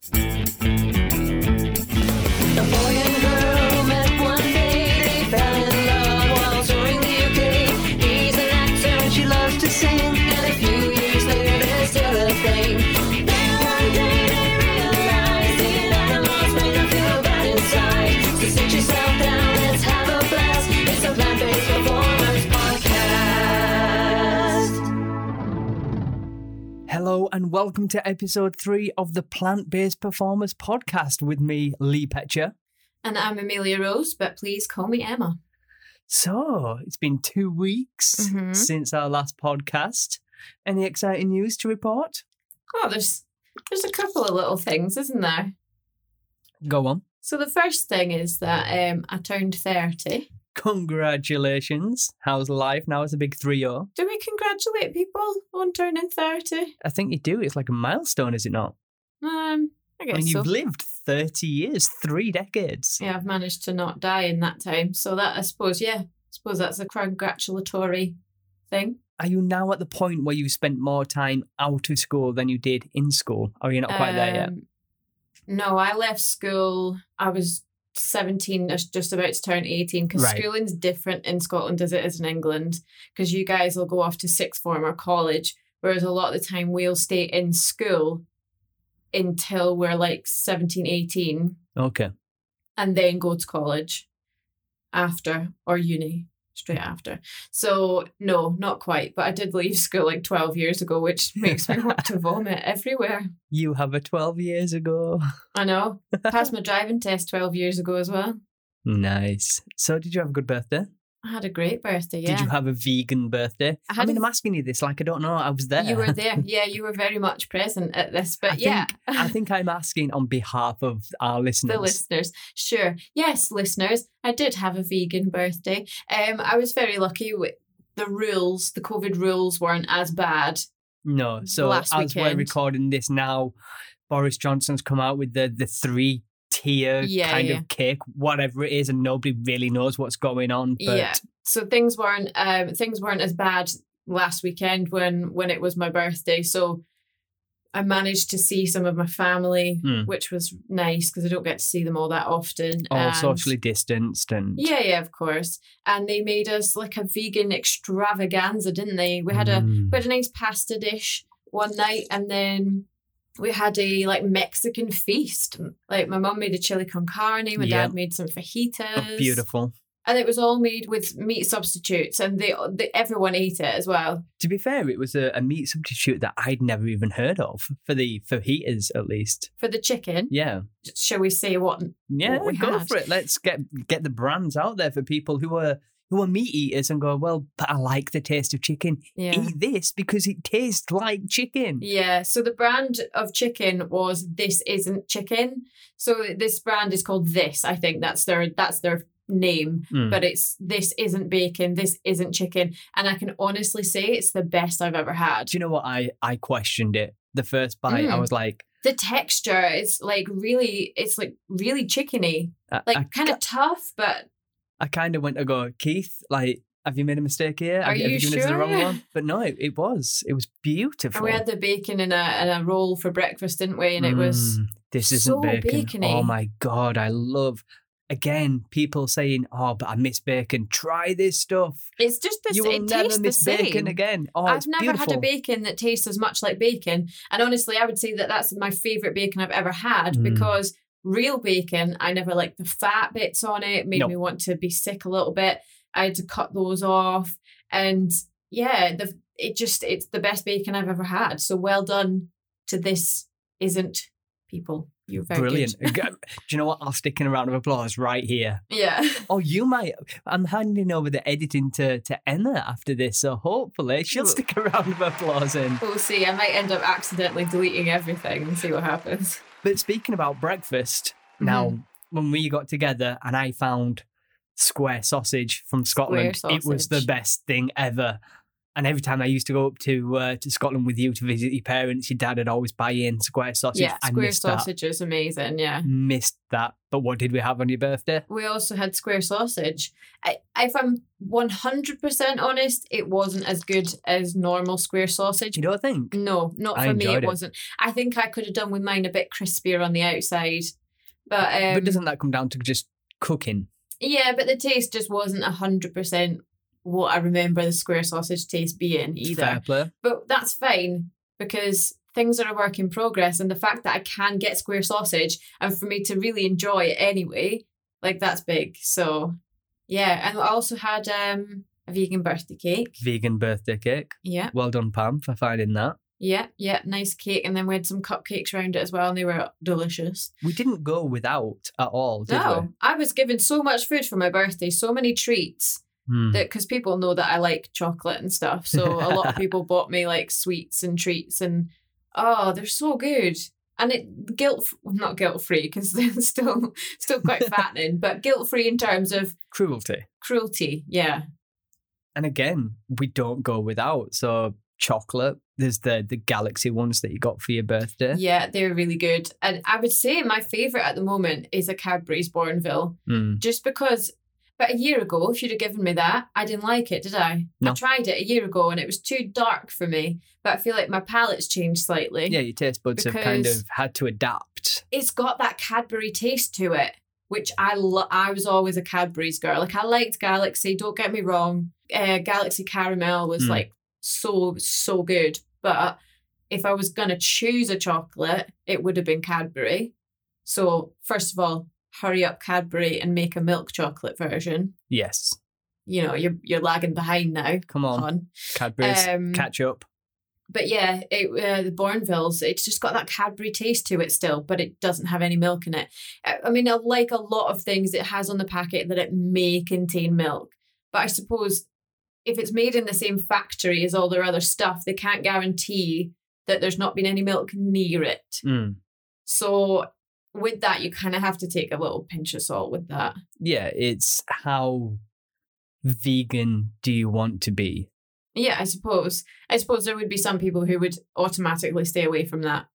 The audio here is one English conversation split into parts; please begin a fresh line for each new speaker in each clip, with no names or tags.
A
Hello and welcome to episode three of the Plant Based Performers podcast with me, Lee Petcher.
And I'm Amelia Rose, but please call me Emma.
So, it's been two weeks
Mhm.
since our last podcast. Any exciting news to report?
Oh, there's there's a couple of little things, isn't there?
Go on.
So the first thing is that um, I turned 30.
Congratulations. How's life now? It's a big 3 0.
Do we congratulate people on turning 30?
I think you do. It's like a milestone, is it not?
Um, I
I
guess
mean,
so.
you've lived 30 years, three decades.
yeah, I've managed to not die in that time. So that, I suppose, yeah, I suppose that's a congratulatory thing.
Are you now at the point where you spent more time out of school than you did in school? Or are you not quite there yet?
Um, No, I left school. I was 17, just just about to turn 18, because
Right.
schooling's different in Scotland as it is in England. Because you guys will go off to sixth form or college, whereas a lot of the time we'll stay in school until we're like 17, 18,
Okay.
and then go to college after or uni straight after. So, no, not quite. But I did leave school like 12 years ago, which makes me want to vomit everywhere.
You have a 12 years ago.
I know. Passed my driving test 12 years ago as well.
Nice. So, did you have a good birthday?
I had a great birthday, yeah.
Did you have a vegan birthday?
I
I, mean, I'm asking you this like I don't know. I was there.
You were there. Yeah, you were very much present at this. But
I
yeah,
think, I think I'm asking on behalf of our listeners.
the listeners. Sure. Yes, listeners, I did have a vegan birthday. Um, I was very lucky with the rules, the COVID rules weren't as bad.
No. So, as we're recording this now, Boris Johnson's come out with the, the three tier
Yeah,
kind
yeah.
of cake, whatever it is, and nobody really knows what's going on. But
Yeah. So things weren't um things weren't as bad last weekend when when it was my birthday. So I managed to see some of my family,
Hmm.
which was nice because I don't get to see them all that often.
all
and-
socially distanced and
Yeah, yeah, of course. And they made us like a vegan extravaganza, didn't they? We had a
Mm.
we had a nice pasta dish one night, and then we had a like Mexican feast. Like my mum made a chili con carne, my
Yeah.
dad made some oh, fajitas.
Oh, beautiful.
And it was all made with meat substitutes, and they, they everyone ate it as well.
To be fair, it was a, a meat substitute that I'd never even heard of for the fajitas, at least.
For the chicken,
Yeah.
shall we say what?
Yeah,
what we
go
had.
for it. Let's get get the brands out there for people who are who are meat eaters and go, well, but I like the taste of chicken.
Yeah.
Eat this because it tastes like chicken.
Yeah, so the brand of chicken was this isn't chicken. So this brand is called this. I think that's their that's their name,
Mm.
but it's this isn't bacon, this isn't chicken, and I can honestly say it's the best I've ever had.
Do you know what? I I questioned it. The first bite, I
Mm.
was like,
The texture is like really it's like really chickeny.
I,
Like kind of tough, but
I kind of went to go, Keith, like, have you made a mistake here?
Are
have, have
you
given it to the wrong
sure?
one? But no, it, it was. It was beautiful.
and we had the bacon in a in a roll for breakfast, didn't we? And it was
Mm, this isn't
so
bacon.
bacony.
Oh my god, I love again people saying, "Oh, but I miss bacon. Try this stuff.
it's just this
you will
it
never
the
miss bacon again." Oh,
I've never
beautiful.
had a bacon that tastes as much like bacon. And honestly, I would say that that's my favorite bacon I've ever had
Mm.
because real bacon, I never liked the fat bits on it. Made
No.
me want to be sick a little bit. I had to cut those off. And yeah, the it just it's the best bacon I've ever had. So well done to this isn't people. You're very
Brilliant. Do you know what? I'll stick in a round of applause right here.
yeah.
Oh, you might. I'm handing over the editing to, to Emma after this, so hopefully she'll stick a round of applause in.
We'll see. I might end up accidentally deleting everything and see what happens.
But speaking about breakfast, now
Mm-hmm.
when we got together and I found square sausage from Scotland, it was the best thing ever. And every time I used to go up to uh, to Scotland with you to visit your parents, your dad would always buy in square sausage.
yeah, square sausage is amazing. Yeah.
Missed that. But what did we have on your birthday?
We also had square sausage. I, if I'm 100% honest, it wasn't as good as normal square sausage.
You don't think?
No, not for me. It,
it.
wasn't. I think I could have done with mine a bit crispier on the outside. But, um,
but doesn't that come down to just cooking?
yeah, but the taste just wasn't 100% what I remember the square sausage taste being either. But that's fine because things are a work in progress. And the fact that I can get square sausage and for me to really enjoy it anyway, like that's big. So yeah. And I also had um a vegan birthday cake.
Vegan birthday cake.
Yeah.
Well done, Pam, for finding that.
Yeah. Yeah. Nice cake. And then we had some cupcakes around it as well. And they were delicious.
We didn't go without at all, did
no, I was given so much food for my birthday, so many treats.
We? Hmm.
that because people know that I like chocolate and stuff. So a lot of people bought me like sweets and treats, and oh, they're so good. And it guilt not guilt free because they're still still quite fattening, but guilt free in terms of
Cruelty.
cruelty. Yeah,
And again, we don't go without. So chocolate. There's the the galaxy ones that you got for your birthday.
yeah, they're really good. And I would say my favorite at the moment is a Cadbury's Bournville,
Mm.
just because. But a year ago, if you'd have given me that, I didn't like it, did I?
No.
I tried it a year ago and it was too dark for me. But I feel like my palate's changed slightly.
Yeah, your taste buds have kind of had to adapt.
it's got that Cadbury taste to it, which I lo- I was always a Cadbury's girl. Like I liked Galaxy. Don't get me wrong. Uh, Galaxy Caramel was
Mm.
like so so good. But if I was gonna choose a chocolate, it would have been Cadbury. So first of all, hurry up Cadbury and make a milk chocolate version.
Yes.
You know you're you're lagging behind now.
Come on,
Hon.
Cadbury's.
Um,
catch up.
but yeah, it, uh, the Bournvilles, it's just got that Cadbury taste to it still, but it doesn't have any milk in it. I mean, I like a lot of things it has on the packet that it may contain milk, but I suppose if it's made in the same factory as all their other stuff, they can't guarantee that there's not been any milk near it.
Mm.
So with that, you kind of have to take a little pinch of salt with that.
Yeah, it's how vegan do you want to be?
Yeah, I suppose. I suppose there would be some people who would automatically stay away from that,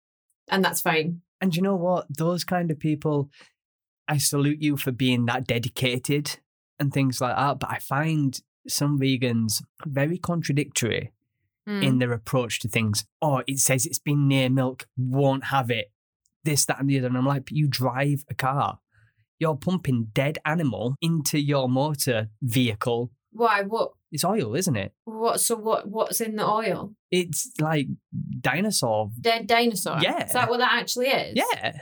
and that's fine.
And you know what? Those kind of people, I salute you for being that dedicated and things like that. But I find some vegans very contradictory
Mm.
in their approach to things. Oh, it says it's been near milk, won't have it. This, that, and the other. And I'm like, but you drive a car. You're pumping dead animal into your motor vehicle.
Why? What?
It's oil, isn't it?
What? So what? What's in the oil?
It's like dinosaur.
Dead dinosaur.
Yeah.
Is that what that actually is?
Yeah,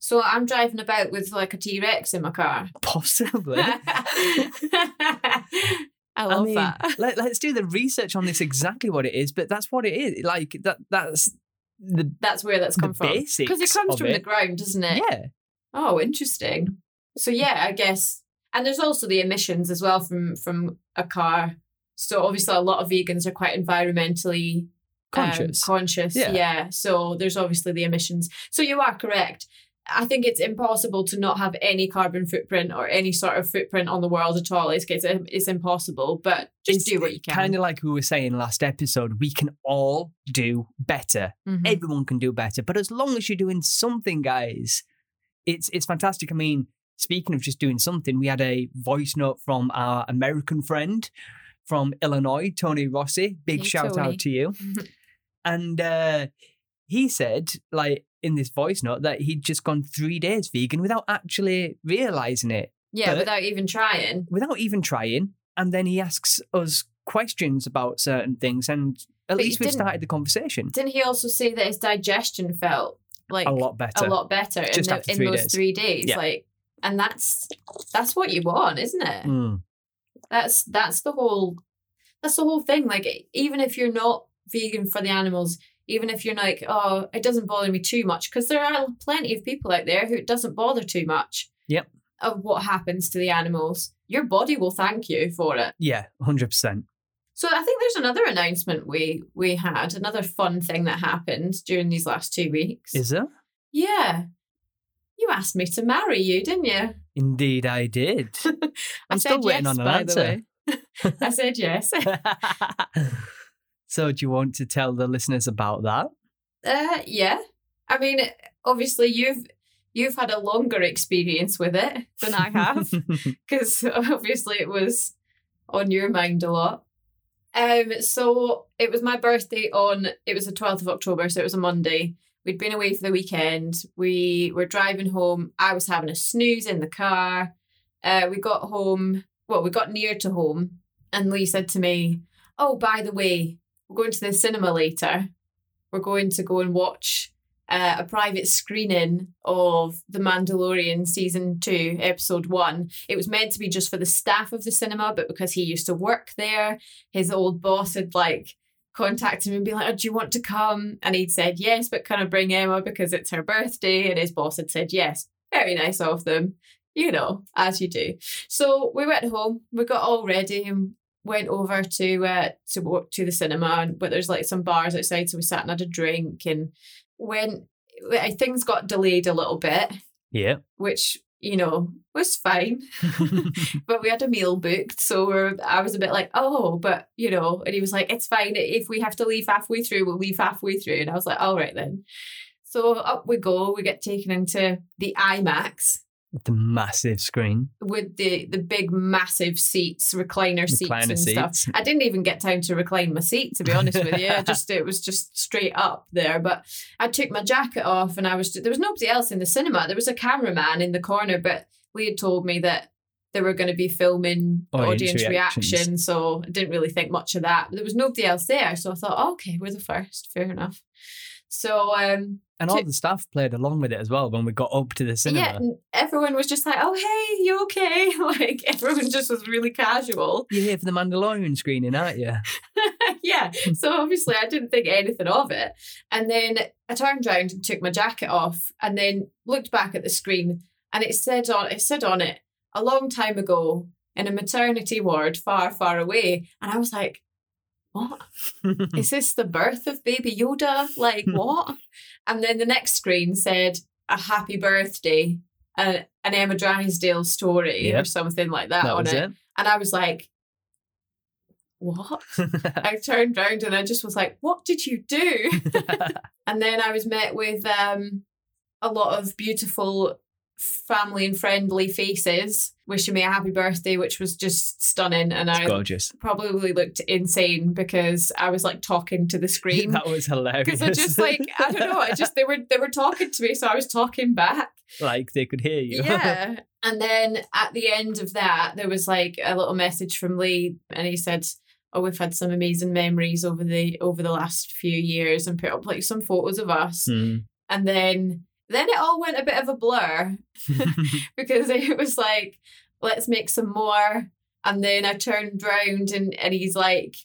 So I'm driving about with like a T Rex in my car.
possibly.
I love
I mean,
that.
let, let's do the research on this exactly what it is, but that's what it is. Like that that's the
That's where that's come from. Because it comes from the ground, doesn't it?
yeah.
Oh, interesting. So yeah, I guess, and there's also the emissions as well from from a car. So obviously, a lot of vegans are quite environmentally um,
Conscious.
conscious,
Yeah.
yeah. So there's obviously the emissions. So you are correct. I think it's impossible to not have any carbon footprint or any sort of footprint on the world at all. It's it's, it's impossible, but just do what you can.
Kind of like we were saying last episode, we can all do better.
Mhm.
Everyone can do better. But as long as you're doing something, guys, it's it's fantastic. I mean, speaking of just doing something, we had a voice note from our American friend from Illinois, Tony Rossi. Big
Hey,
shout
Tony.
out to you. and uh, he said, like in this voice note, that he'd just gone three days vegan without actually realizing it,
yeah,
but-
without even trying.
without even trying. And then he asks us questions about certain things, and at
But
least we started the conversation
Didn't he also say that his digestion felt like
a lot better.
a lot better
Just
in,
after
the, in those
days.
three days.
Yeah.
Like, and that's that's what you want, isn't it?
Mm.
That's that's the whole that's the whole thing. Like, even if you're not vegan for the animals, even if you're like, oh, it doesn't bother me too much, because there are plenty of people out there who it doesn't bother too much.
Yep.
Of what happens to the animals, your body will thank you for it.
Yeah, hundred percent.
So I think there's another announcement we we had, another fun thing that happened during these last two weeks.
Is there?
Yeah. You asked me to marry you, didn't you?
Indeed, I did. I'm
I
still waiting
yes,
on an answer.
I said yes.
So, do you want to tell the listeners about that?
Uh, yeah. I mean, obviously you've you've had a longer experience with it than I have because obviously it was on your mind a lot. Um, so it was my birthday on it was the twelfth of October, so it was a Monday. We'd been away for the weekend. We were driving home. I was having a snooze in the car. Uh, we got home. Well, we got near to home, and Lee said to me, "Oh, by the way, we're going to the cinema later. We're going to go and watch uh, a private screening of The Mandalorian season two, episode one. It was meant to be just for the staff of the cinema, but because he used to work there, his old boss had like contacted him and be like, oh, "Do you want to come?" And he'd said yes, but kind of bring Emma because it's her birthday, and his boss had said yes. Very nice of them, you know, as you do. So we went home. We got all ready and went over to uh to walk to the cinema and but there's like some bars outside so we sat and had a drink and when uh, things got delayed a little bit
yeah.
which you know was fine but we had a meal booked so we're, i was a bit like oh but you know and he was like it's fine if we have to leave halfway through we'll leave halfway through and i was like all right then so up we go we get taken into the imax
The massive screen.
with the the big massive seats recliner seats
Recliner
and stuff. I didn't even get time to recline my seat, to be honest with you. I just it was just straight up there. But I took my jacket off, and I was there was nobody else in the cinema. There was a cameraman in the corner, but Lee had told me that they were going to be filming
Audience
audience,
reactions.
reaction, so I didn't really think much of that. There was nobody else there, so I thought, oh, okay, we're the first, fair enough. So um,
And all
To-
the staff played along with it as well when we got up to the cinema.
yeah, everyone was just like, oh hey, you okay? Like everyone just was really casual.
You're here for the Mandalorian screening, aren't you?
yeah. Hmm. So obviously I didn't think anything of it. And then I turned around and took my jacket off and then looked back at the screen and it said on it said on it a long time ago in a maternity ward far, far away. And I was like, what? Is this the birth of baby Yoda? Like what? And then the next screen said a happy birthday. Uh, an Emma Drysdale story or something like that,
that
on it.
it.
And I was like, what? I turned around and I just was like, what did you do? and then I was met with um, a lot of beautiful family and friendly faces wishing me a happy birthday, which was just stunning. And I
Gorgeous.
probably looked insane because I was like talking to the screen.
that was hilarious.
Because I just like I don't know, I just they were they were talking to me, so I was talking back.
like they could hear you.
Yeah. and then at the end of that, there was like a little message from Lee, and he said, "Oh, we've had some amazing memories over the over the last few years," and put up like some photos of us.
Hmm.
And then then it all went a bit of a blur because it was like, "Let's make some more." And then I turned round, and and he's like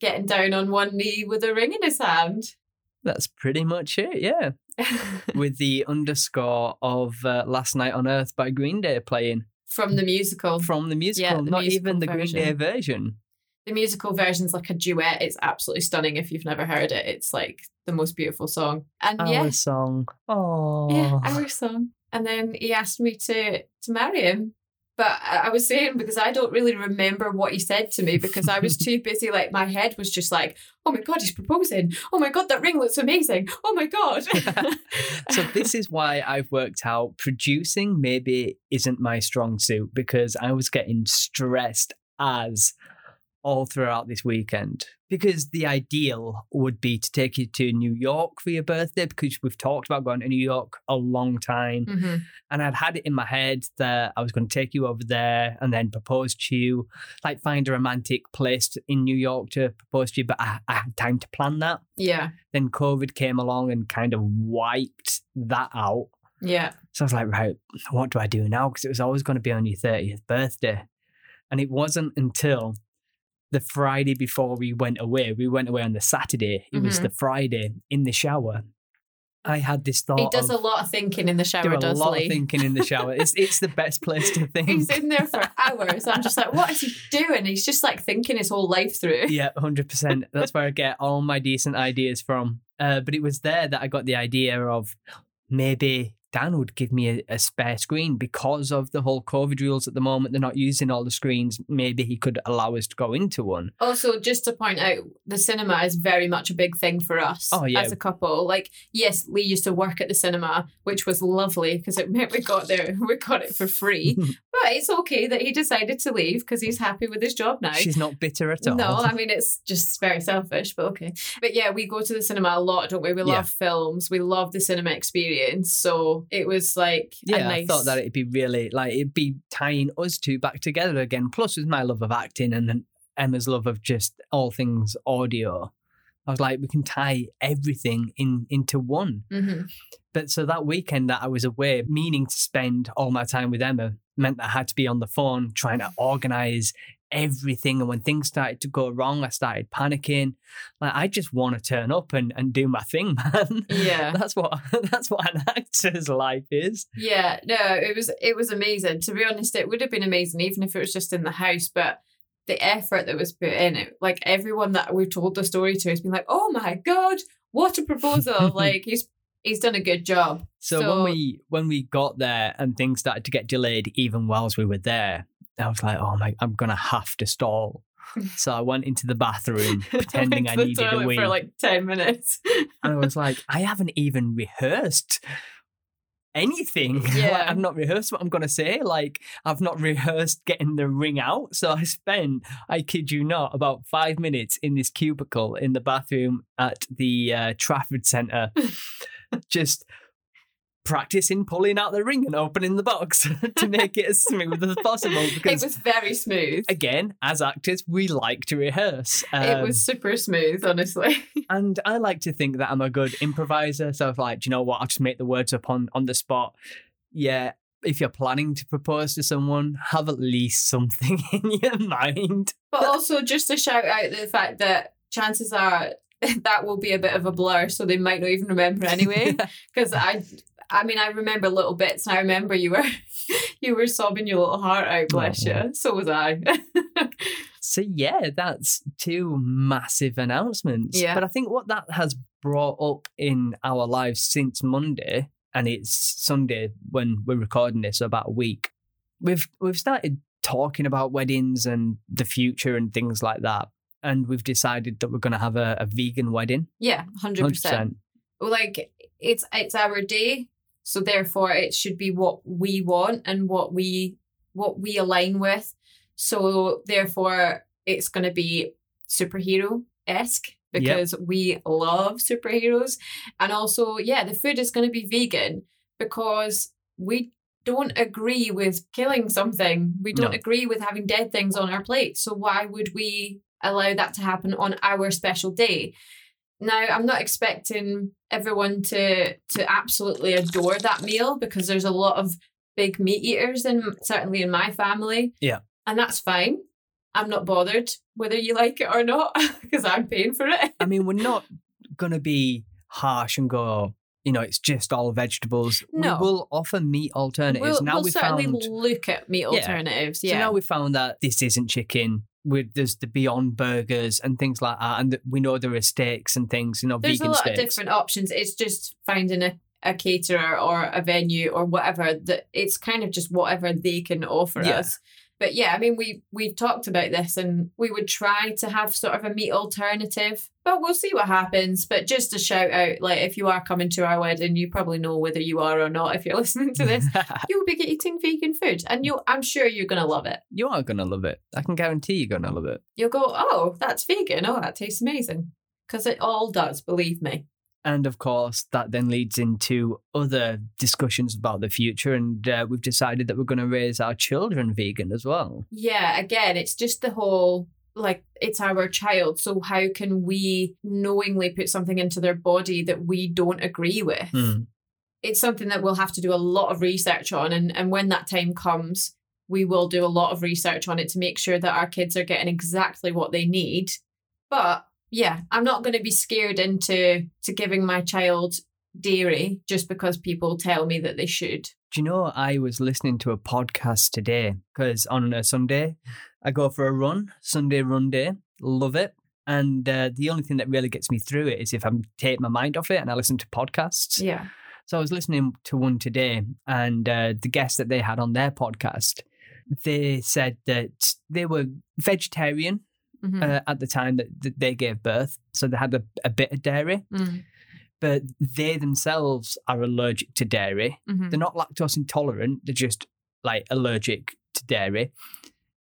getting down on one knee with a ring in his hand.
That's pretty much it, yeah. With the underscore of uh, Last Night on Earth by Green Day playing
From the musical.
from the musical,
the
not
musical
even the Green Day
version. The musical version's like a duet. It's absolutely stunning if you've never heard it. It's like the most beautiful song. And
Our
yeah,
song. Oh.
yeah, our song. And then he asked me to to marry him. But I was saying because I don't really remember what he said to me because I was too busy. Like my head was just like, oh my god, he's proposing. Oh my god, that ring looks amazing. Oh my god.
so this is why I've worked out producing maybe isn't my strong suit because I was getting stressed as all throughout this weekend. Because the ideal would be to take you to New York for your birthday because we've talked about going to New York a long time.
Mhm.
And I'd had it in my head that I was going to take you over there and then propose to you, like find a romantic place in New York to propose to you. But I, I had time to plan that.
Yeah,
Then COVID came along and kind of wiped that out.
yeah,
So I was like, right, what do I do now? Because it was always going to be on your 30th birthday. And it wasn't until the Friday before we went away, we went away on the Saturday. It was
Mhm.
the Friday in the shower. I had this thought.
he does
of,
a lot of thinking in the shower.
does a lot
Lee?
of thinking in the shower. It's it's the best place to think.
He's in there for hours. I'm just like, what is he doing? He's just like thinking his whole life through.
yeah, hundred percent. That's where I get all my decent ideas from. Uh, but it was there that I got the idea of maybe Dan would give me a, a spare screen because of the whole COVID rules at the moment. They're not using all the screens. Maybe he could allow us to go into one.
Also, just to point out, the cinema is very much a big thing for us
Oh, yeah.
as a couple. Like, yes, Lee used to work at the cinema, which was lovely because it meant we got there, we got it for free. but it's okay that he decided to leave because he's happy with his job now.
She's not bitter at all.
No, I mean it's just very selfish, but okay. But yeah, we go to the cinema a lot, don't we? We
Yeah.
love films. We love the cinema experience. So it was like
yeah,
nice
I thought that it'd be really like it'd be tying us two back together again. Plus, with my love of acting and Emma's love of just all things audio, I was like, we can tie everything in into one.
Mhm.
But so that weekend that I was away, meaning to spend all my time with Emma, meant that I had to be on the phone trying to organize everything. And when things started to go wrong, I started panicking. Like I just want to turn up and, and do my thing, man.
Yeah.
that's what that's what an actor's life is.
Yeah, no, it was it was amazing. To be honest, it would have been amazing even if it was just in the house, but the effort that was put in it, like everyone that we've told the story to has been like, Oh my god, what a proposal. like he's he's done a good job.
So,
So-
when we when we got there and things started to get delayed, even whilst we were there, I was like, "Oh my, I'm gonna have to stall." so I went into the bathroom pretending I
to
needed a wee,
for like ten minutes.
and I was like, "I haven't even rehearsed." Anything. Like, I've not rehearsed what I'm gonna say. Like I've not rehearsed getting the ring out. So I spent, I kid you not, about five minutes in this cubicle in the bathroom at the uh, Trafford Centre, just practicing pulling out the ring and opening the box to make it as smooth as possible.
it was very smooth.
again, as actors, we like to rehearse.
it
Um,
was super smooth, honestly.
and I like to think that I'm a good improviser. So I was like, do you know what? I'll just make the words up on, on the spot. Yeah. If you're planning to propose to someone, have at least something in your mind.
But also just to shout out the fact that chances are that will be a bit of a blur, so they might not even remember anyway. Because I, I mean, I remember little bits, and I remember you were, you were sobbing your little heart out. Bless
Aw.
you. So was I.
So yeah, that's two massive announcements.
Yeah.
But I think what that has brought up in our lives since Monday, and it's Sunday when we're recording this, so about a week, we've we've started talking about weddings and the future and things like that. And we've decided that we're gonna have a, a vegan wedding.
yeah, hundred percent. Like it's it's our day, so therefore it should be what we want and what we what we align with. So therefore, it's going to be superhero esque
Yep.
because we love superheroes, and also yeah, the food is going to be vegan because we don't agree with killing something. We don't
No.
agree with having dead things on our plate. So why would we allow that to happen on our special day? Now, I'm not expecting everyone to to absolutely adore that meal because there's a lot of big meat eaters in certainly in my family.
Yeah.
And that's fine. I'm not bothered whether you like it or not because I'm paying for it.
I mean, we're not gonna be harsh and go, you know, it's just all vegetables.
No.
We will offer meat alternatives.
We'll,
now
we'll
we
certainly
found
look at meat alternatives.
Yeah.
alternatives.
So
Yeah.
now we found that this isn't chicken. With there's the Beyond Burgers and things like that, and we know there are steaks and things. You know,
There's a lot
steaks.
of different options. It's just finding a, a caterer or a venue or whatever that it's kind of just whatever they can offer
Yeah.
us. But yeah, I mean we we've talked about this and we would try to have sort of a meat alternative. But we'll see what happens. But just a shout out, like if you are coming to our wedding, you probably know whether you are or not if you're listening to this. You'll be eating vegan food and you I'm sure you're gonna love it.
you are gonna love it. I can guarantee you're gonna love it.
You'll go, Oh, that's vegan. Oh, that tastes amazing. Because it all does, believe me.
And of course, that then leads into other discussions about the future. And uh, we've decided that we're going to raise our children vegan as well.
yeah again it's just the whole like it's our child so how can we knowingly put something into their body that we don't agree with
Hmm.
it's something that we'll have to do a lot of research on and, and when that time comes we will do a lot of research on it to make sure that our kids are getting exactly what they need but yeah i'm not going to be scared into to giving my child dairy just because people tell me that they should
Do you know, I was listening to a podcast today because on a Sunday, I go for a run, Sunday run day, love it. And uh, the only thing that really gets me through it is if I take my mind off it and I listen to podcasts.
yeah
So I was listening to one today, and uh, the guest that they had on their podcast, they said that they were vegetarian
Mhm.
uh, at the time that, that they gave birth, so they had a, a bit of dairy,
Mm,
but they themselves are allergic to dairy.
mhm.
They're not lactose intolerant; they're just like allergic to dairy.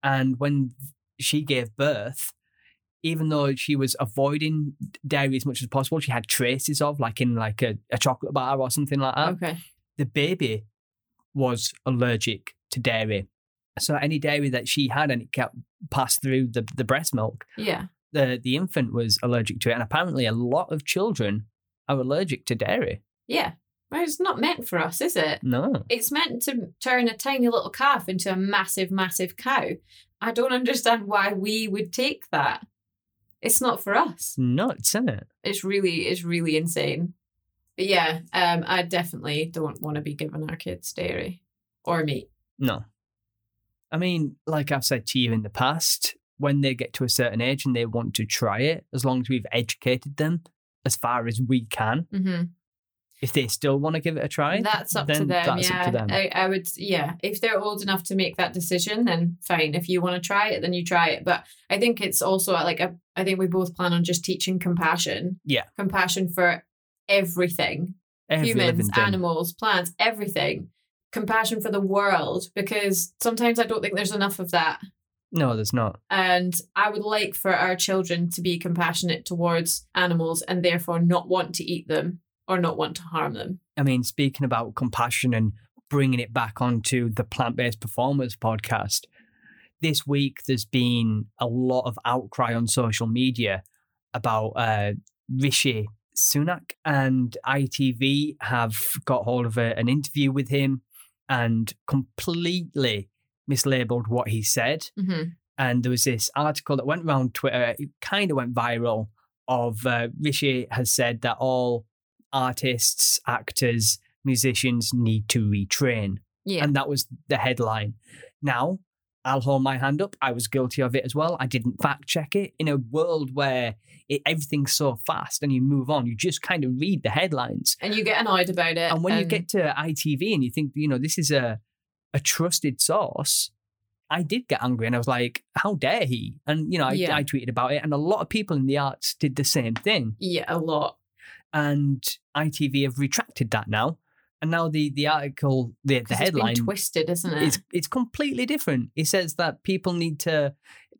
And when she gave birth, even though she was avoiding dairy as much as possible, she had traces of like in like a, a chocolate bar or something like that.
Okay.
The baby was allergic to dairy. So any dairy that she had and it kept passed through the, the breast milk,
Yeah.
the the infant was allergic to it. And apparently a lot of children are allergic to dairy.
Yeah. Well, it's not meant for us, is it?
No.
It's meant to turn a tiny little calf into a massive, massive cow. I don't understand why we would take that. It's not for us.
Nuts, isn't it?
It's really, it's really insane. But yeah, um, I definitely don't want to be giving our kids dairy or meat.
No. I mean, like I've said to you in the past, when they get to a certain age and they want to try it, as long as we've educated them as far as we can,
hmm
if they still want to give it a try,
That's up to them.
That's
yeah,
up to them.
I, I would. Yeah, if they're old enough to make that decision, then fine. If you want to try it, then you try it. But I think it's also like a, I think we both plan on just teaching compassion.
Yeah.
compassion for everything,
Every
humans, animals, plants, everything. Compassion for the world because sometimes I don't think there's enough of that.
No, there's not.
And I would like for our children to be compassionate towards animals and therefore not want to eat them or not want to harm them.
I mean, speaking about compassion and bringing it back onto the Plant Based Performers podcast, this week there's been a lot of outcry on social media about uh, Rishi Sunak, and ITV have got hold of a, an interview with him and completely mislabeled what he said.
Mm-hmm.
And there was this article that went around Twitter, it kind of went viral, of uh, Rishi has said that all artists, actors, musicians need to retrain.
Yeah.
And that was the headline. Now, I'll hold my hand up. I was guilty of it as well. I didn't fact check it. In a world where it, everything's so fast and you move on, you just kind of read the headlines.
and you get annoyed about it.
And when you get to ITV and you think, you know, this is a, a trusted source, I did get angry and I was like, how dare he? And, you know, I,
Yeah.
I tweeted about it and a lot of people in the arts did the same thing.
yeah, a lot.
And ITV have retracted that now. And now the, the article, the, the headline
twisted, isn't it?
it's it's completely different. It says that people need to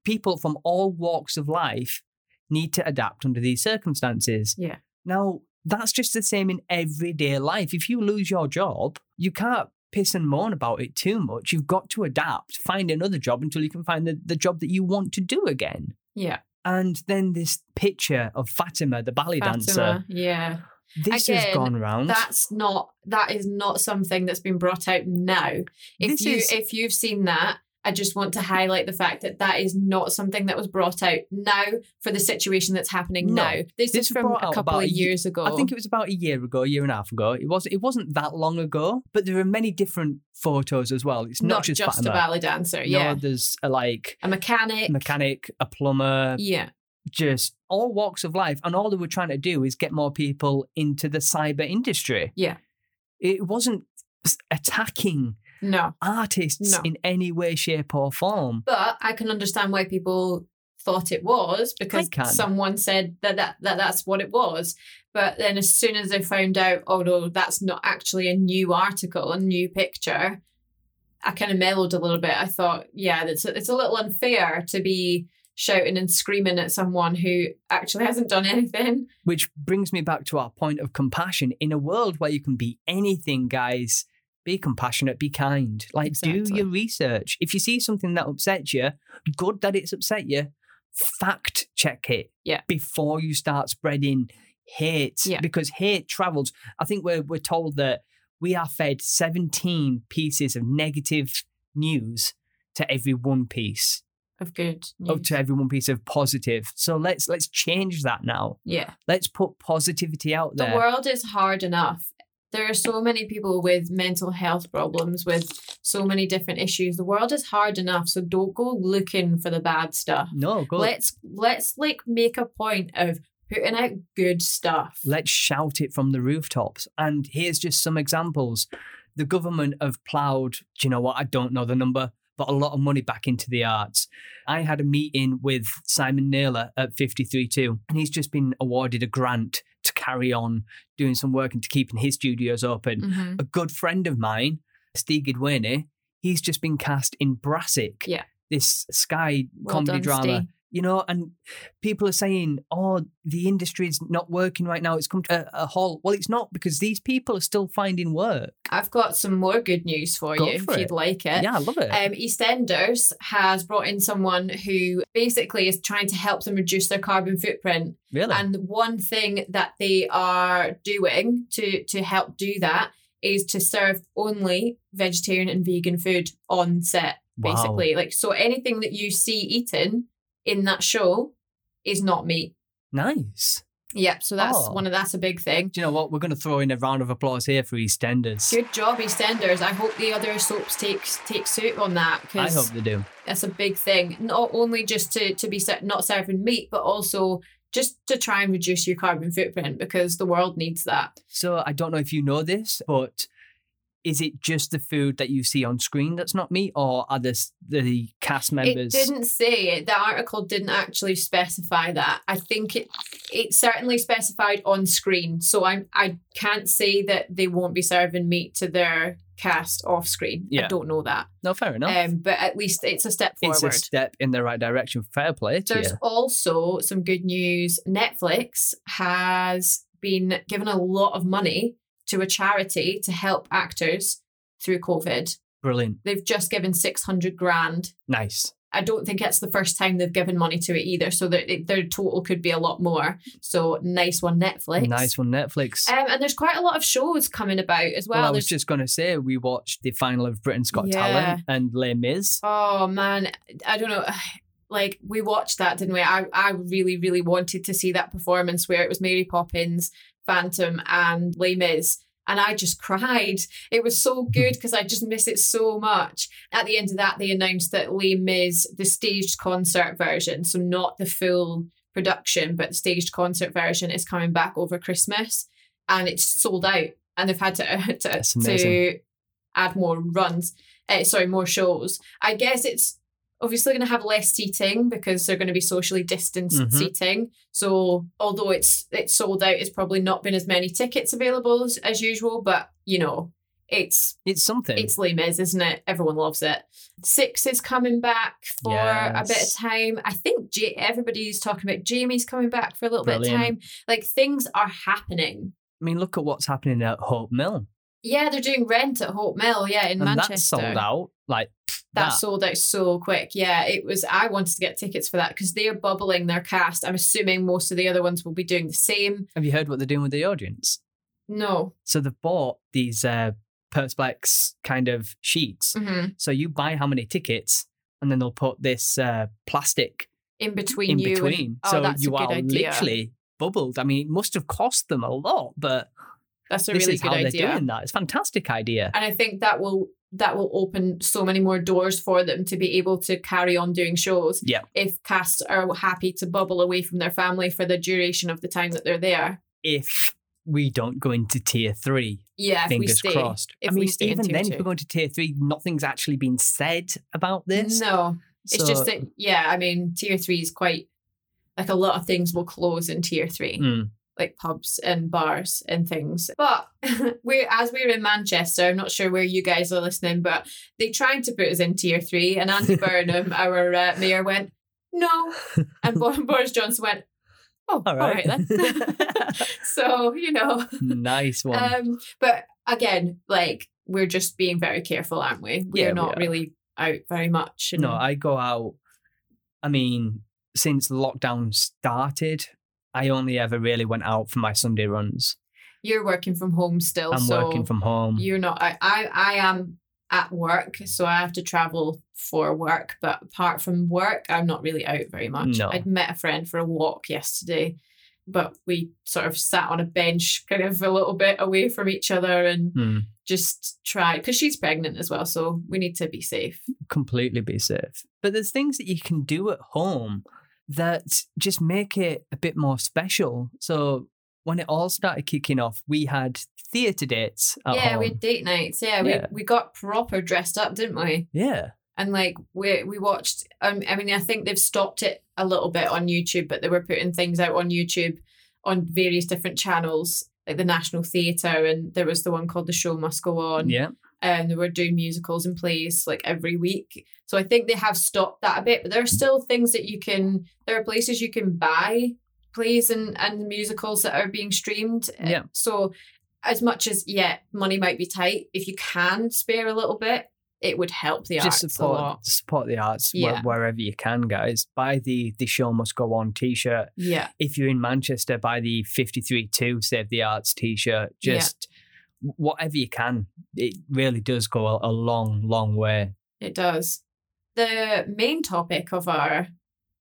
people from all walks of life need to adapt under these circumstances.
Yeah.
Now, that's just the same in everyday life. If you lose your job, you can't piss and moan about it too much. You've got to adapt, find another job until you can find the, the job that you want to do again.
yeah.
And then this picture of Fatima, the ballet dancer,
yeah.
This has gone round.
That's not that is not something that's been brought out now. If
This
you
is-
if you've seen that, I just want to highlight the fact that that is not something that was brought out now for the situation that's happening
No.
now. This,
This
is from a couple of years ago.
I think it was about a year ago, a year and a half ago. It wasn't. It wasn't that long ago, but there are many different photos as well. It's not,
not
just,
just, a ballet dancer.
No,
Yeah,
there's a, like
a mechanic.
mechanic, a plumber,
yeah,
just all walks of life, and all they were trying to do is get more people into the cyber industry.
Yeah.
it wasn't attacking
no.
artists
No.
in any way, shape, or form.
But I can understand why people thought it was because someone said that, that that that's what it was. But then as soon as they found out, oh no, that's not actually a new article, a new picture, I kind of mellowed a little bit. I thought, yeah, it's a, it's a little unfair to be shouting and screaming at someone who actually hasn't done anything.
Which brings me back to our point of compassion. In a world where you can be anything, guys, be compassionate, be kind. Like, do your research. If you see something that upsets you, good that it's upset you, fact check it
Yeah.
before you start spreading hate.
Yeah.
Because hate travels. I think we're, we're told that we are fed 17 pieces of negative news to every one piece,
Of good.
oh,
news.
to everyone piece of positive. So let's let's change that now.
yeah.
Let's put positivity out there.
the world is hard enough. There are so many people with mental health problems, with so many different issues. The world is hard enough, so don't go looking for the bad stuff.
no, go.
Let's let's like make a point of putting out good stuff.
Let's shout it from the rooftops. And here's just some examples. The government have ploughed, do you know what? I don't know the number, but a lot of money back into the arts. I had a meeting with Simon Naylor at 532, and he's just been awarded a grant to carry on doing some work and to keeping his studios open.
Mhm.
A good friend of mine, Steve Idwane, he's just been cast in Brassic.
Yeah.
This Sky
Well
comedy
done,
drama
Steve.
You know, and people are saying, "Oh, the industry is not working right now; it's come to a, a halt." Well, it's not because these people are still finding work.
I've got some more good news for
Go
you
for
if
it.
you'd like it.
Yeah, I love it.
Um, EastEnders has brought in someone who basically is trying to help them reduce their carbon footprint.
really,
And one thing that they are doing to to help do that is to serve only vegetarian and vegan food on set.
Wow.
Basically, like so, anything that you see eaten in that show is not meat.
nice.
Yep. So that's
Oh.
one of that's a big thing.
Do you know what? We're going to throw in a round of applause here for EastEnders.
Good job, EastEnders. I hope the other soaps take take suit on that
I hope they do.
that's a big thing. Not only just to to be not serving meat, but also just to try and reduce your carbon footprint because the world needs that.
So I don't know if you know this, but is it just the food that you see on screen that's not meat, or are this the cast members?
It didn't say it. The article didn't actually specify that. I think it it certainly specified on screen. So I I can't say that they won't be serving meat to their cast off screen.
Yeah.
I don't know that.
No, fair enough.
Um, but at least it's a step forward.
it's a step in the right direction. Fair play to
There's
you.
also some good news. Netflix has been given a lot of money to a charity to help actors through COVID.
Brilliant.
They've just given 600 grand.
Nice.
I don't think it's the first time they've given money to it either. So their, their total could be a lot more. So nice one, Netflix.
Nice one, Netflix.
Um, and there's quite a lot of shows coming about as well.
Well, I was
There's-
just going to say we watched the final of Britain's Got
Yeah.
Talent and Les Mis.
Oh man, I don't know. Like we watched that, didn't we? I, I really, really wanted to see that performance where it was Mary Poppins, Phantom, and Les Mis. And I just cried. It was so good because I just miss it so much. At the end of that, they announced that Les Mis, the staged concert version, so not the full production, but the staged concert version, is coming back over Christmas, and it's sold out. And they've had to to, to add more runs. Uh, sorry, more shows. I guess it's obviously going to have less seating because they're going to be socially distanced
Mhm.
seating. So although it's it's sold out, it's probably not been as many tickets available as, as usual. But you know, it's
It's something.
it's Les Mis, isn't it? Everyone loves it. Six is coming back for a bit of time. I think J- everybody's talking about Jamie's coming back for a little bit of time. Like things are happening.
I mean, look at what's happening at Hope Mill.
Yeah, they're doing Rent at Hope Mill. Yeah, in
and
Manchester.
that's sold out. Like,
That, sold out so quick. Yeah, it was. I wanted to get tickets for that because they're bubbling their cast. I'm assuming most of the other ones will be doing the same.
Have you heard what they're doing with the audience?
No.
So they've bought these uh, Perspex kind of sheets.
hmm
So you buy how many tickets, and then they'll put this uh, plastic
In between
in
you. and-
between.
oh,
so
that's
you
a good
are
idea.
literally bubbled. I mean, it must have cost them a lot, but
That's a
this
really
is
good
how
idea.
they're doing that. It's a fantastic idea.
and I think that will that will open so many more doors for them to be able to carry on doing shows.
Yeah.
If casts are happy to bubble away from their family for the duration of the time that they're there.
If we don't go into tier three,
Yeah, if we
fingers
stay.
crossed.
If
I mean,
we stay in
even
tier
then,
two.
if we go into tier three, nothing's actually been said about this.
No, it's just that yeah. I mean, tier three is quite like a lot of things will close in tier three.
Mm.
Like pubs and bars and things. But we're as we're in Manchester, I'm not sure where you guys are listening, but they tried to put us in tier three, and Andy Burnham, our uh, mayor, went no, and Boris Johnson went, oh,
All right.
all right then. so you know,
nice one.
um, but again, like we're just being very careful, aren't we? We're
Yeah, we
not
are.
really out very much. and-
no, I go out. I mean, since lockdown started, I only ever really went out for my Sunday runs.
you're working from home still,
I'm
so
working from home.
you're not I, I i am at work so i have to travel for work but apart from work i'm not really out very much
No.
i'd met a friend for a walk yesterday but we sort of sat on a bench kind of a little bit away from each other and
Hmm.
just tried because she's pregnant as well so we need to be safe
completely be safe. But there's things that you can do at home. That just make it a bit more special. So when it all started kicking off, we had theatre dates at
yeah,
home.
we had date nights. Yeah,
Yeah.
we we got proper dressed up, didn't we?
yeah.
And like we we watched. Um, I mean, I think they've stopped it a little bit on YouTube, but they were putting things out on YouTube on various different channels, like the National Theatre, and there was the one called The Show Must Go On.
Yeah.
And they were doing musicals and plays like every week. So I think they have stopped that a bit, but there are still things that you can. There are places you can buy plays and and musicals that are being streamed. Uh,
Yeah.
So as much as yeah, money might be tight, if you can spare a little bit, it would help the
just
arts a
support support the arts wh- wherever you can, guys. Buy the the show must go on t-shirt.
Yeah,
If you're in Manchester, buy the 53 2 Save the Arts t-shirt. Just wh- whatever you can. It really does go a, a long, long way.
it does. The main topic of our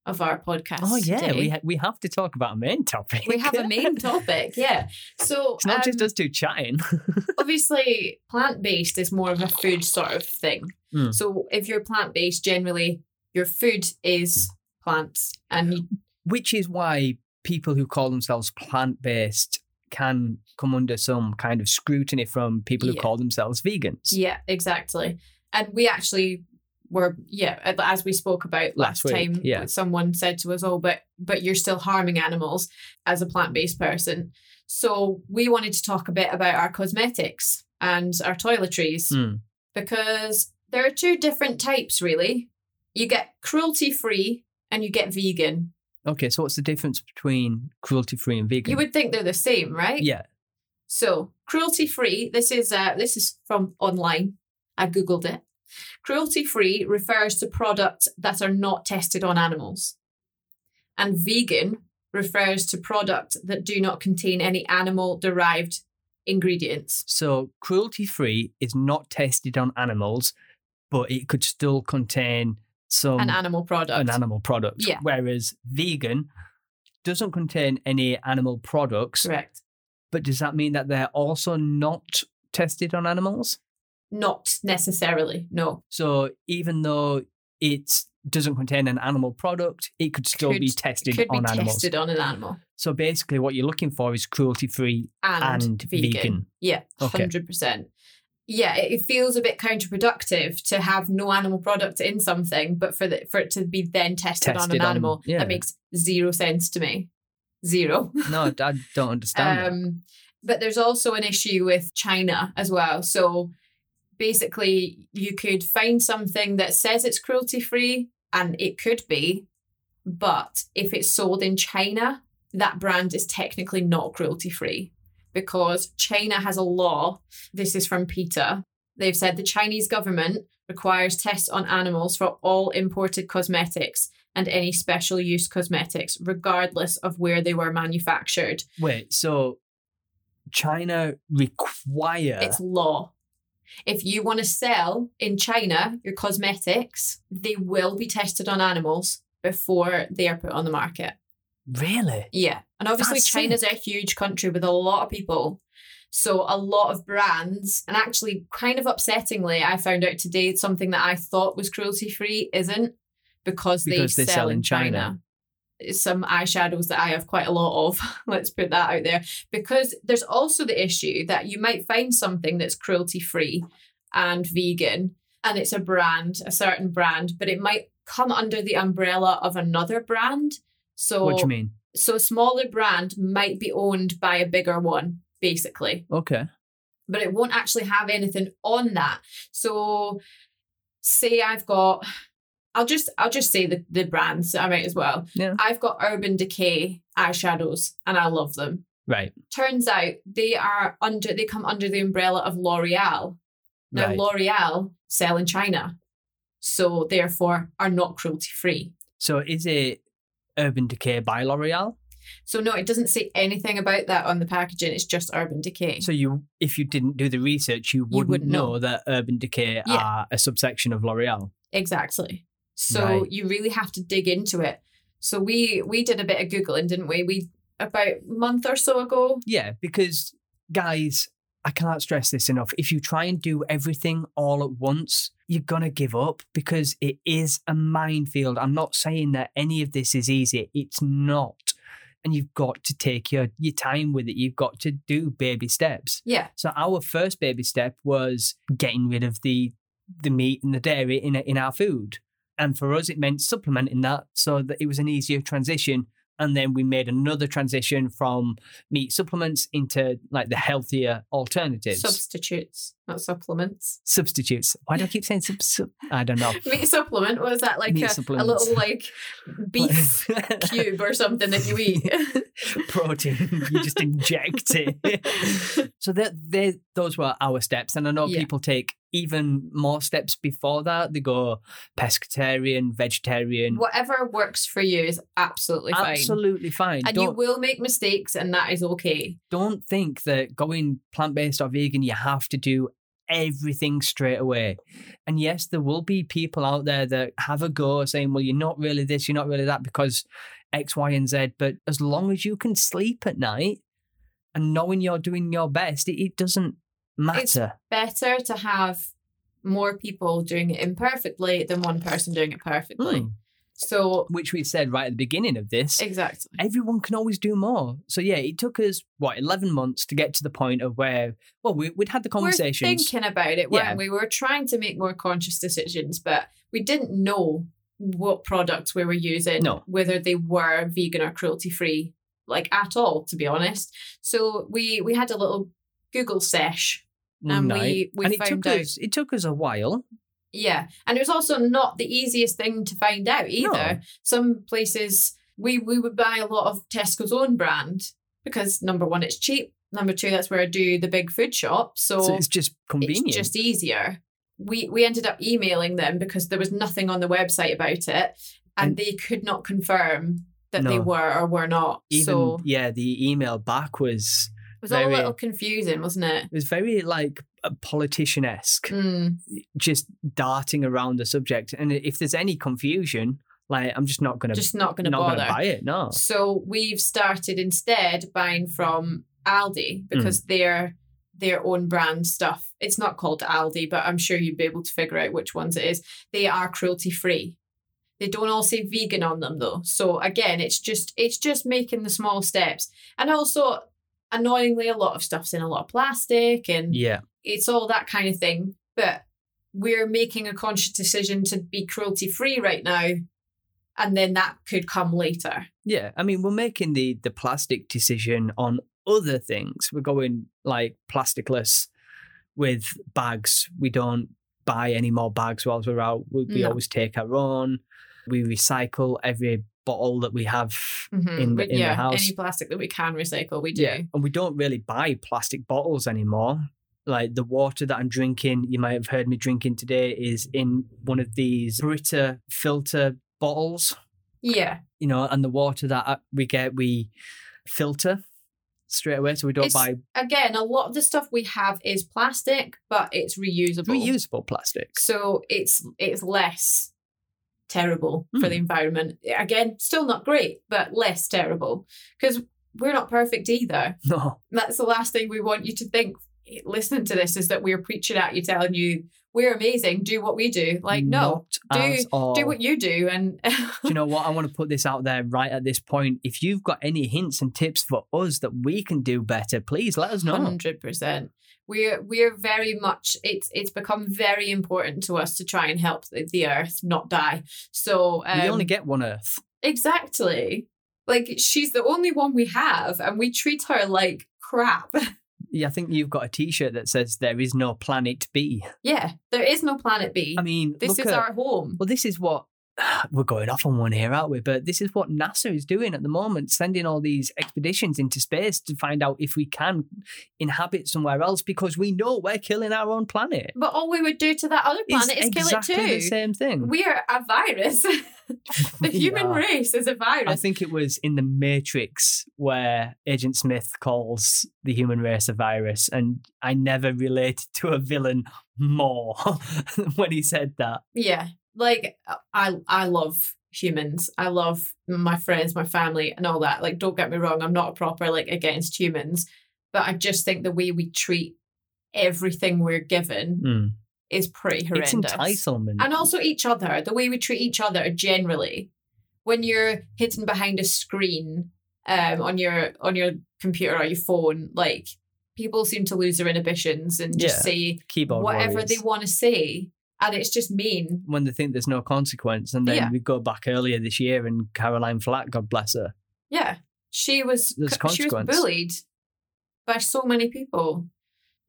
of our podcast.
Oh yeah,
today-
we ha- we have to talk about a main topic.
we have a main topic. Yeah, so
it's not just
um,
us two chatting.
obviously plant based is more of a food sort of thing.
Mm.
So if you're plant based, generally your food is plants, and
Which is why people who call themselves plant based can come under some kind of scrutiny from people who
Yeah.
call themselves vegans.
yeah, exactly. And we actually were yeah, as we spoke about
Last
last, time.
yeah.
someone said to us, "Oh, but but you're still harming animals as a plant based person." So we wanted to talk a bit about our cosmetics and our toiletries.
Mm.
because there are two different types really. You get cruelty free and you get vegan.
Okay, so what's the difference between cruelty free and vegan?
You would think they're the same, right?
yeah.
So cruelty free. This is uh, this is from online. I googled it. Cruelty free refers to products that are not tested on animals, and vegan refers to products that do not contain any animal derived ingredients.
So cruelty free is not tested on animals, but it could still contain some
An animal product.
an animal product.
Yeah.
Whereas vegan doesn't contain any animal products.
Correct.
But does that mean that they're also not tested on animals?
Not necessarily. No.
So even though it doesn't contain an animal product, it could still be tested
Could be
on animals.
tested on an animal.
So basically, what you're looking for is cruelty free
and,
and
vegan.
vegan.
Yeah,
Okay.
hundred percent. Yeah, it feels a bit counterproductive to have no animal product in something, but for the, for it to be then tested, on
Tested
an
on-
animal,
yeah.
that makes zero sense to me. Zero.
No, I don't understand.
Um, but there's also an issue with China as well. So basically, you could find something that says it's cruelty free, and it could be, but if it's sold in China, that brand is technically not cruelty free because China has a law. This is from PETA. They've said the Chinese government requires tests on animals for all imported cosmetics and any special use cosmetics, regardless of where they were manufactured.
Wait, so China require
It's law. If you want to sell in China your cosmetics, they will be tested on animals before they are put on the market.
Really?
Yeah. And obviously,
That's
China's a huge country with a lot of people. So, a lot of brands, and actually, kind of upsettingly, I found out today something that I thought was cruelty free isn't because,
Because
they,
they
sell, in China. Some eyeshadows that I have quite a lot of. Let's put that out there. Because there's also the issue that you might find something that's cruelty free and vegan, and it's a brand, a certain brand, but it might come under the umbrella of another brand. So,
what do you mean?
so a smaller brand might be owned by a bigger one, basically,
Okay.
but it won't actually have anything on that. So say I've got I'll just I'll just say the, the brands, I might as well.
Yeah.
I've got Urban Decay eyeshadows and I love them.
Right.
Turns out they are under they come under the umbrella of L'Oreal. Now
Right.
L'Oreal sell in China. So therefore are not cruelty free.
So is it Urban Decay by L'Oreal?
So no, it doesn't say anything about that on the packaging. It's just Urban Decay.
So you, if you didn't do the research, you wouldn't,
wouldn't
know.
know.
that Urban Decay
Yeah.
are a subsection of L'Oreal.
Exactly. So
Right.
you really have to dig into it. So we we did a bit of googling, didn't we? We about a month or so ago.
Yeah, because guys, I can't stress this enough. If you try and do everything all at once, you're going to give up because it is a minefield. I'm not saying that any of this is easy, it's not. And you've got to take your, your time with it. You've got to do baby steps.
Yeah.
So our first baby step was getting rid of the the meat and the dairy in in our food. And for us, it meant supplementing that so that it was an easier transition. And then we made another transition from meat supplements into like the healthier alternatives.
Substitutes, not supplements.
Substitutes. Why do I keep saying sub? sub- I don't know.
Meat supplement was that like a, a little like beef cube or something that you eat?
protein. You just inject it. so that they those were our steps, and I know
Yeah.
people take even more steps before that. They go pescatarian, vegetarian.
Whatever works for you is absolutely fine.
Absolutely fine.
And you
don't,
will make mistakes, and that is okay.
don't think that going plant based or vegan, you have to do everything straight away. And yes, there will be people out there that have a go saying, well, you're not really this, you're not really that because X, Y, and Z. But as long as you can sleep at night and knowing you're doing your best, it, it doesn't matter.
Better to have more people doing it imperfectly than one person doing it perfectly.
Mm.
So,
Which we said right at the beginning of this.
exactly.
Everyone can always do more. So yeah, it took us what eleven months to get to the point of where well we, we'd had the conversations.
We're thinking about it, weren't
Yeah.
we? We were trying to make more conscious decisions, but we didn't know what products we were using,
No.
whether they were vegan or cruelty free, like at all, to be honest. So we we had a little Google sesh. And
night.
we
and it
found
took
out-
us it took us a while.
Yeah. And it was also not the easiest thing to find out either.
No.
Some places we we would buy a lot of Tesco's own brand because number one, it's cheap. Number two, that's where I do the big food shop. So,
So it's just convenient.
it's just easier. We we ended up emailing them because there was nothing on the website about it, and,
And-
they could not confirm that they were or were not.
Even
so
yeah, the email back was
it was all a little confusing, wasn't it?
it was very like politician esque,
Mm,
just darting around the subject. And if there's any confusion, like I'm just not gonna
just not going to
not
bother.
gonna buy it. No.
So we've started instead buying from Aldi because they're their own brand stuff. It's not called Aldi, but I'm sure you'd be able to figure out which ones it is. They are cruelty free. They don't all say vegan on them though. So again, it's just it's just making the small steps. And also annoyingly a lot of stuff's in a lot of plastic and
Yeah.
it's all that kind of thing. But we're making a conscious decision to be cruelty free right now. And then that could come later.
Yeah, I mean, we're making the the plastic decision on other things. We're going like plasticless with bags. We don't buy any more bags whilst we're out. We, we
No.
always take our own. We recycle every bottle that we have
Mhm.
in the in
yeah,
the house.
any plastic that we can recycle, we do.
Yeah, and we don't really buy plastic bottles anymore. Like the water that I'm drinking, you might have heard me drinking today, is in one of these Brita filter bottles.
Yeah,
you know, and the water that uh, we get, we filter straight away. So we don't
It's
buy
again, a lot of the stuff we have is plastic, but it's reusable.
reusable plastics.
So it's it's less terrible for
Hmm.
the environment. Again, still not great, but less terrible because we're not perfect either.
No,
That's the last thing we want you to think. Listening to this is that we're preaching at you, telling you we're amazing. Do what we do. Like no, do- do what you do, and
Do you know what? I want to put this out there right at this point. If you've got any hints and tips for us that we can do better, please let us know.
Hundred percent. We're we're very much it's it's become very important to us to try and help the, the earth not die. So um,
we only get one Earth.
exactly like she's the only one we have, and we treat her like crap.
Yeah, I think you've got a T-shirt that says "There is no planet B."
yeah, there is no planet B.
I mean,
this is
at,
our home.
Well, this is what we're going off on one here, aren't we? But this is what NASA is doing at the moment, sending all these expeditions into space to find out if we can inhabit somewhere else because we know we're killing our own planet.
But all we would do to that other
It's
planet is kill it too.
the same thing.
We are a virus. the human
are.
race is a virus.
I think it was in the Matrix where Agent Smith calls the human race a virus, and I never related to a villain more when he said that.
Yeah. Like I I love humans. I love my friends, my family and all that. Like don't get me wrong, I'm not a proper like against humans, but I just think the way we treat everything we're given
Mm.
is pretty horrendous.
It's entitlement.
and also each other, the way we treat each other generally. When you're hidden behind a screen um, on your on your computer or your phone, like people seem to lose their inhibitions and just
Yeah.
say
Keyboard
whatever
warriors.
they want to say, and it's just mean.
when they think there's no consequence. And then
Yeah.
we go back earlier this year and Caroline Flack, God bless her.
Yeah, she was
There's
she was bullied by so many people.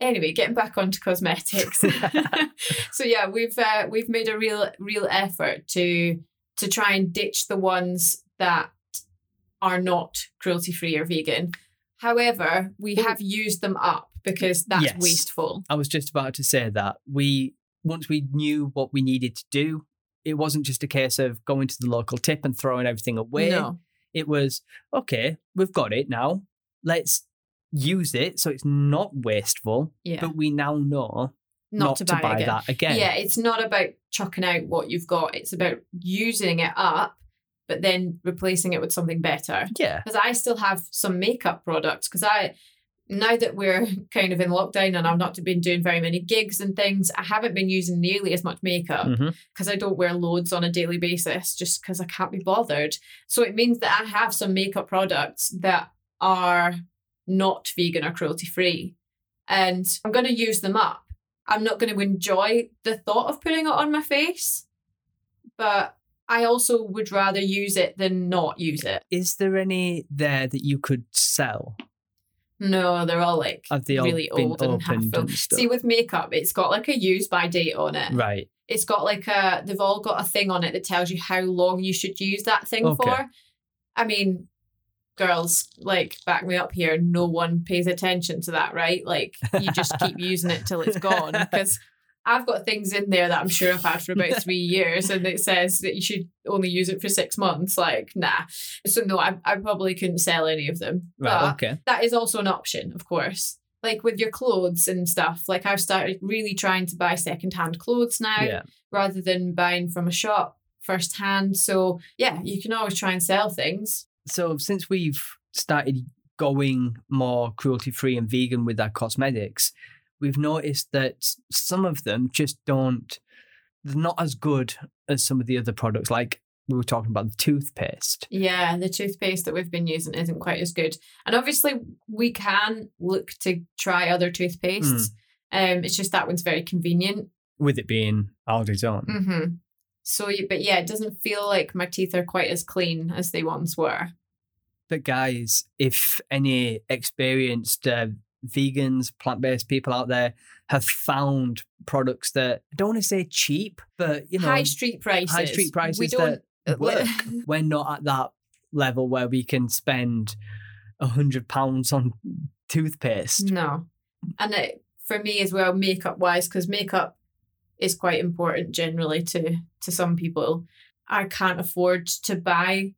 Anyway, getting back onto cosmetics. so yeah, we've uh, we've made a real real effort to to try and ditch the ones that are not cruelty free or vegan. However, we have used them up because that's
Yes.
wasteful.
I was just about to say that. We once we knew what we needed to do, it wasn't just a case of going to the local tip and throwing everything away.
No.
It was, okay, we've got it now. Let's use it so it's not wasteful.
Yeah.
But we now know
not, to buy, again.
that again.
Yeah, it's not about chucking out what you've got. It's about using it up, but then replacing it with something better.
Yeah.
Because I still have some makeup products. Because I, now that we're kind of in lockdown and I've not been doing very many gigs and things, I haven't been using nearly as much makeup
mm-hmm.
because I don't wear loads on a daily basis just because I can't be bothered. So it means that I have some makeup products that are not vegan or cruelty free. And I'm going to use them up. I'm not going to enjoy the thought of putting it on my face, but I also would rather use it than not use it.
Is there any there that you could sell?
No, they're all like
Have they all
really
been
old and half
opened and stuff?
See, with makeup, it's got like a use by date on it.
Right.
It's got like a, they've all got a thing on it that tells you how long you should use that thing
Okay.
for. I mean, girls, like, back me up here. No one pays attention to that, right? Like, you just keep using it till it's gone. Because I've got things in there that I'm sure I've had for about three years, and it says that you should only use it for six months. Like, nah. So, no, I, I probably couldn't sell any of them.
Right.
But
okay.
that is also an option, of course. Like with your clothes and stuff. Like I've started really trying to buy secondhand clothes now
Yeah.
rather than buying from a shop firsthand. So yeah, you can always try and sell things.
So since we've started going more cruelty free and vegan with our cosmetics, we've noticed that some of them just don't they're not as good as some of the other products. Like we were talking about the toothpaste.
Yeah, the toothpaste that we've been using isn't quite as good. And obviously we can look to try other toothpastes. Um, it's just that one's very convenient.
With it being Aldi's own.
hmm So, you- but yeah, it doesn't feel like my teeth are quite as clean as they once were.
But guys, if any experienced uh, vegans, plant-based people out there have found products that I don't want to say cheap, but you know,
high street prices.
high street prices
We don't.
that uh, work. We're not at that level where we can spend a hundred pounds on toothpaste.
No. And it, for me as well, makeup wise, because makeup is quite important generally to to some people. I can't afford to buy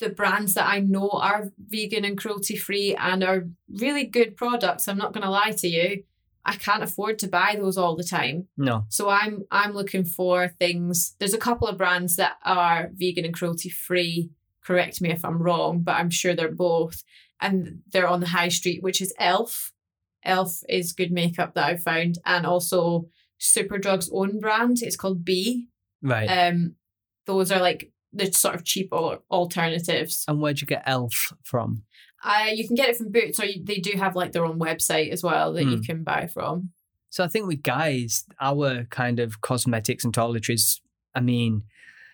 the brands that I know are vegan and cruelty free and are really good products. I'm not going to lie to you. I can't afford to buy those all the time.
No,
So I'm I'm looking for things. There's a couple of brands that are vegan and cruelty free. Correct me if I'm wrong, but I'm sure they're both. And they're on the high street, which is Elf. Elf is good makeup that I've found, and also Superdrug's own brand. It's called B.
right.
Um, those are like the sort of cheap al- alternatives.
and where'd you get Elf from?
Uh, you can get it from Boots, or you, they do have like their own website as well that you
Hmm.
can buy from.
So I think with guys, our kind of cosmetics and toiletries, I mean,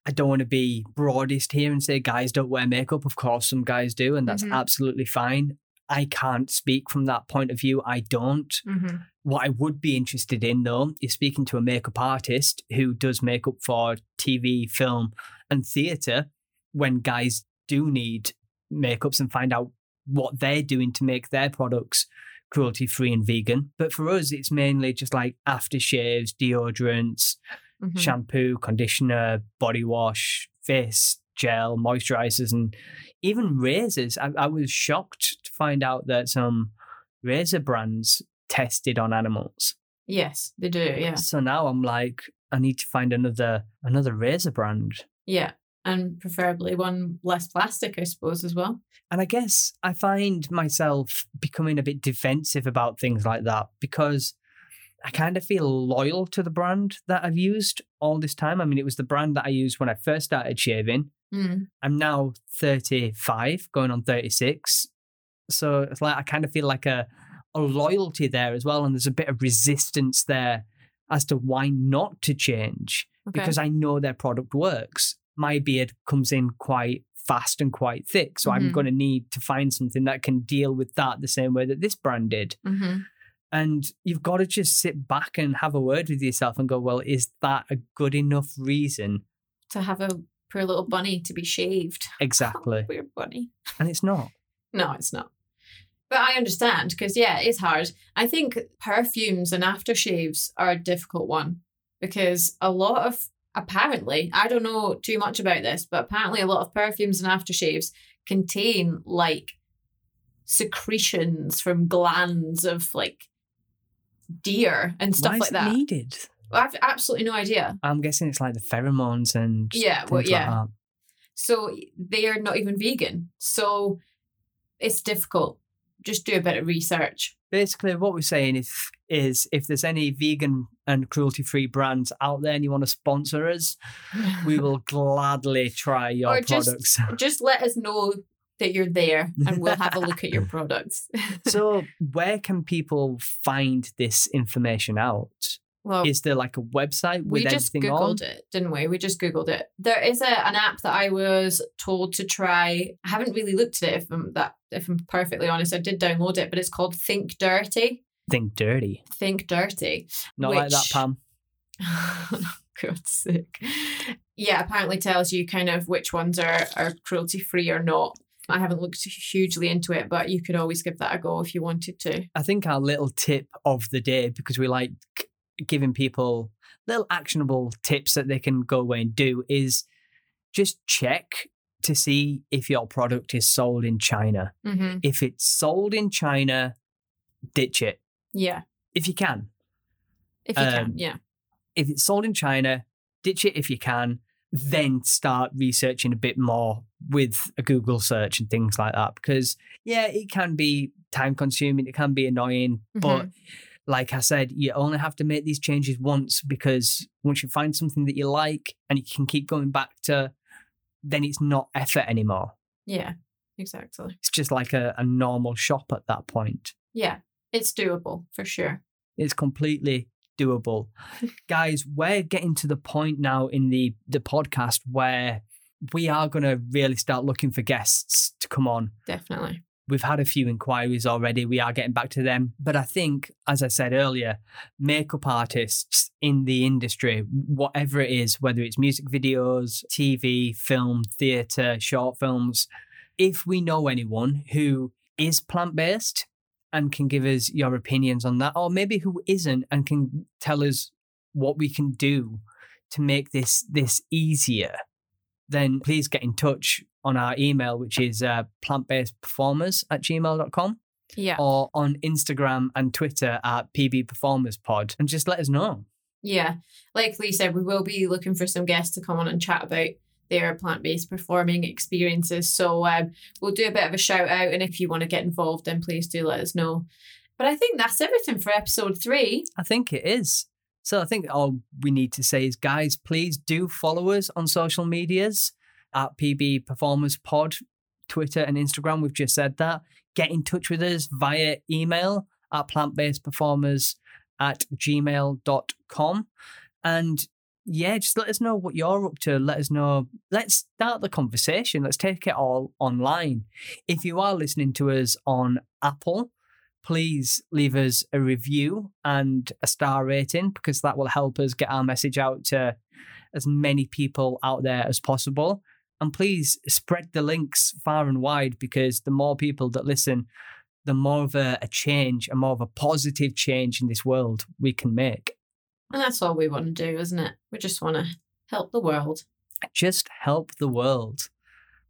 I don't want to be broadest here and say guys don't wear makeup. Of course, some guys do, and that's
Mhm.
absolutely fine. I can't speak from that point of view. I don't.
Mm-hmm.
What I would be interested in, though, is speaking to a makeup artist who does makeup for TV, film, and theatre when guys do need makeups and find out what they're doing to make their products cruelty free and vegan. But for us, it's mainly just like aftershaves, deodorants,
Mm-hmm.
shampoo, conditioner, body wash, face gel, moisturizers, and even razors. I, I was shocked to find out that some razor brands tested on animals.
Yes, they do. Yeah.
So now I'm like, I need to find another another razor brand.
Yeah. And preferably one less plastic, I suppose, as well.
And I guess I find myself becoming a bit defensive about things like that because I kind of feel loyal to the brand that I've used all this time. I mean, it was the brand that I used when I first started shaving.
Mm.
I'm now 35, going on 36. So it's like I kind of feel like a, a loyalty there as well. And there's a bit of resistance there as to why not to change
Okay.
because I know their product works. My beard comes in quite fast and quite thick. So I'm
Mhm.
going to need to find something that can deal with that the same way that this brand did.
hmm
And you've got to just sit back and have a word with yourself and go, well, is that a good enough reason?
To have a poor little bunny to be shaved.
Exactly.
Weird bunny.
And it's not.
No, it's not. But I understand because yeah, it's hard. I think perfumes and aftershaves are a difficult one because a lot of apparently, I don't know too much about this, but apparently a lot of perfumes and aftershaves contain like secretions from glands of like deer and stuff like that.
it needed?
I've absolutely no idea.
I'm guessing it's like the pheromones and
Yeah, well, yeah.
like.
So they are not even vegan. So it's difficult. Just do a bit of research.
Basically, what we're saying is, is if there's any vegan and cruelty-free brands out there and you want to sponsor us, we will gladly try your
Or just-
products.
just let us know that you're there and we'll have a look at your products.
so, where can people find this information out?
Well,
Is there like a website with
we just
everything on?
googled it, didn't we? We just googled it. There is a, an app that I was told to try. I haven't really looked at it. If I'm that, if I'm perfectly honest, I did download it, but it's called Think Dirty.
Think dirty.
Think Dirty.
Not like that, Pam.
Oh, God's sake. Yeah, apparently tells you kind of which ones are, are cruelty free or not. I haven't looked hugely into it, but you could always give that a go if you wanted to.
I think our little tip of the day, because we like giving people little actionable tips that they can go away and do, is just check to see if your product is sold in China.
Mm-hmm.
If it's sold in China, ditch it
Yeah,
if you can.
if you
Um,
can. Yeah.
If it's sold in China, ditch it if you can. Then start researching a bit more with a Google search and things like that. Because, yeah, it can be time consuming, it can be annoying, but like I said, you only have to make these changes once because once you find something that you like and you can keep going back to, then it's not effort anymore.
Yeah, exactly.
It's just like a, a normal shop at that point.
Yeah, it's doable for sure.
It's completely doable. Guys, we're getting to the point now in the, the podcast where we are going to really start looking for guests to come on.
Definitely.
We've had a few inquiries already. We are getting back to them. But I think, as I said earlier, makeup artists in the industry, whatever it is, whether it's music videos, TV, film, theatre, short films, if we know anyone who is plant based and can give us your opinions on that, or maybe who isn't and can tell us what we can do to make this this easier, then please get in touch on our email, which is uh, plantbasedperformers at gmail.com
Yeah.
or on Instagram and Twitter at pbperformerspod and just let us know.
Yeah. Like Lee said, we will be looking for some guests to come on and chat about their plant based performing experiences. So um, we'll do a bit of a shout out. And if you want to get involved, then please do let us know. But I think that's everything for episode three.
I think it is. So I think all we need to say is, guys, please do follow us on social medias at PB Performers Pod, Twitter and Instagram. We've just said that. Get in touch with us via email at plantbasedperformers at gmail.com. And yeah, just let us know what you're up to. Let us know. Let's start the conversation. Let's take it all online. If you are listening to us on Apple, please leave us a review and a star rating because that will help us get our message out to as many people out there as possible. And please spread the links far and wide because the more people that listen, the more of a, a change, a more of a positive change in this world we can make.
And that's all we want to do, isn't it? We just want to help the world.
Just help the world.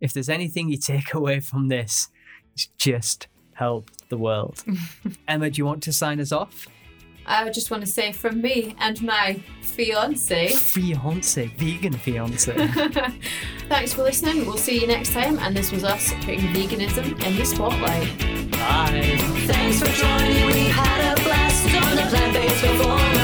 If there's anything you take away from this, it's just help the world. Emma, do you want to sign us off?
I just want to say from me and my fiance.
Fiance, vegan fiance.
Thanks for listening. We'll see you next time. And this was us putting veganism in the spotlight.
Bye.
Thanks for joining. We had a blast on the plant based.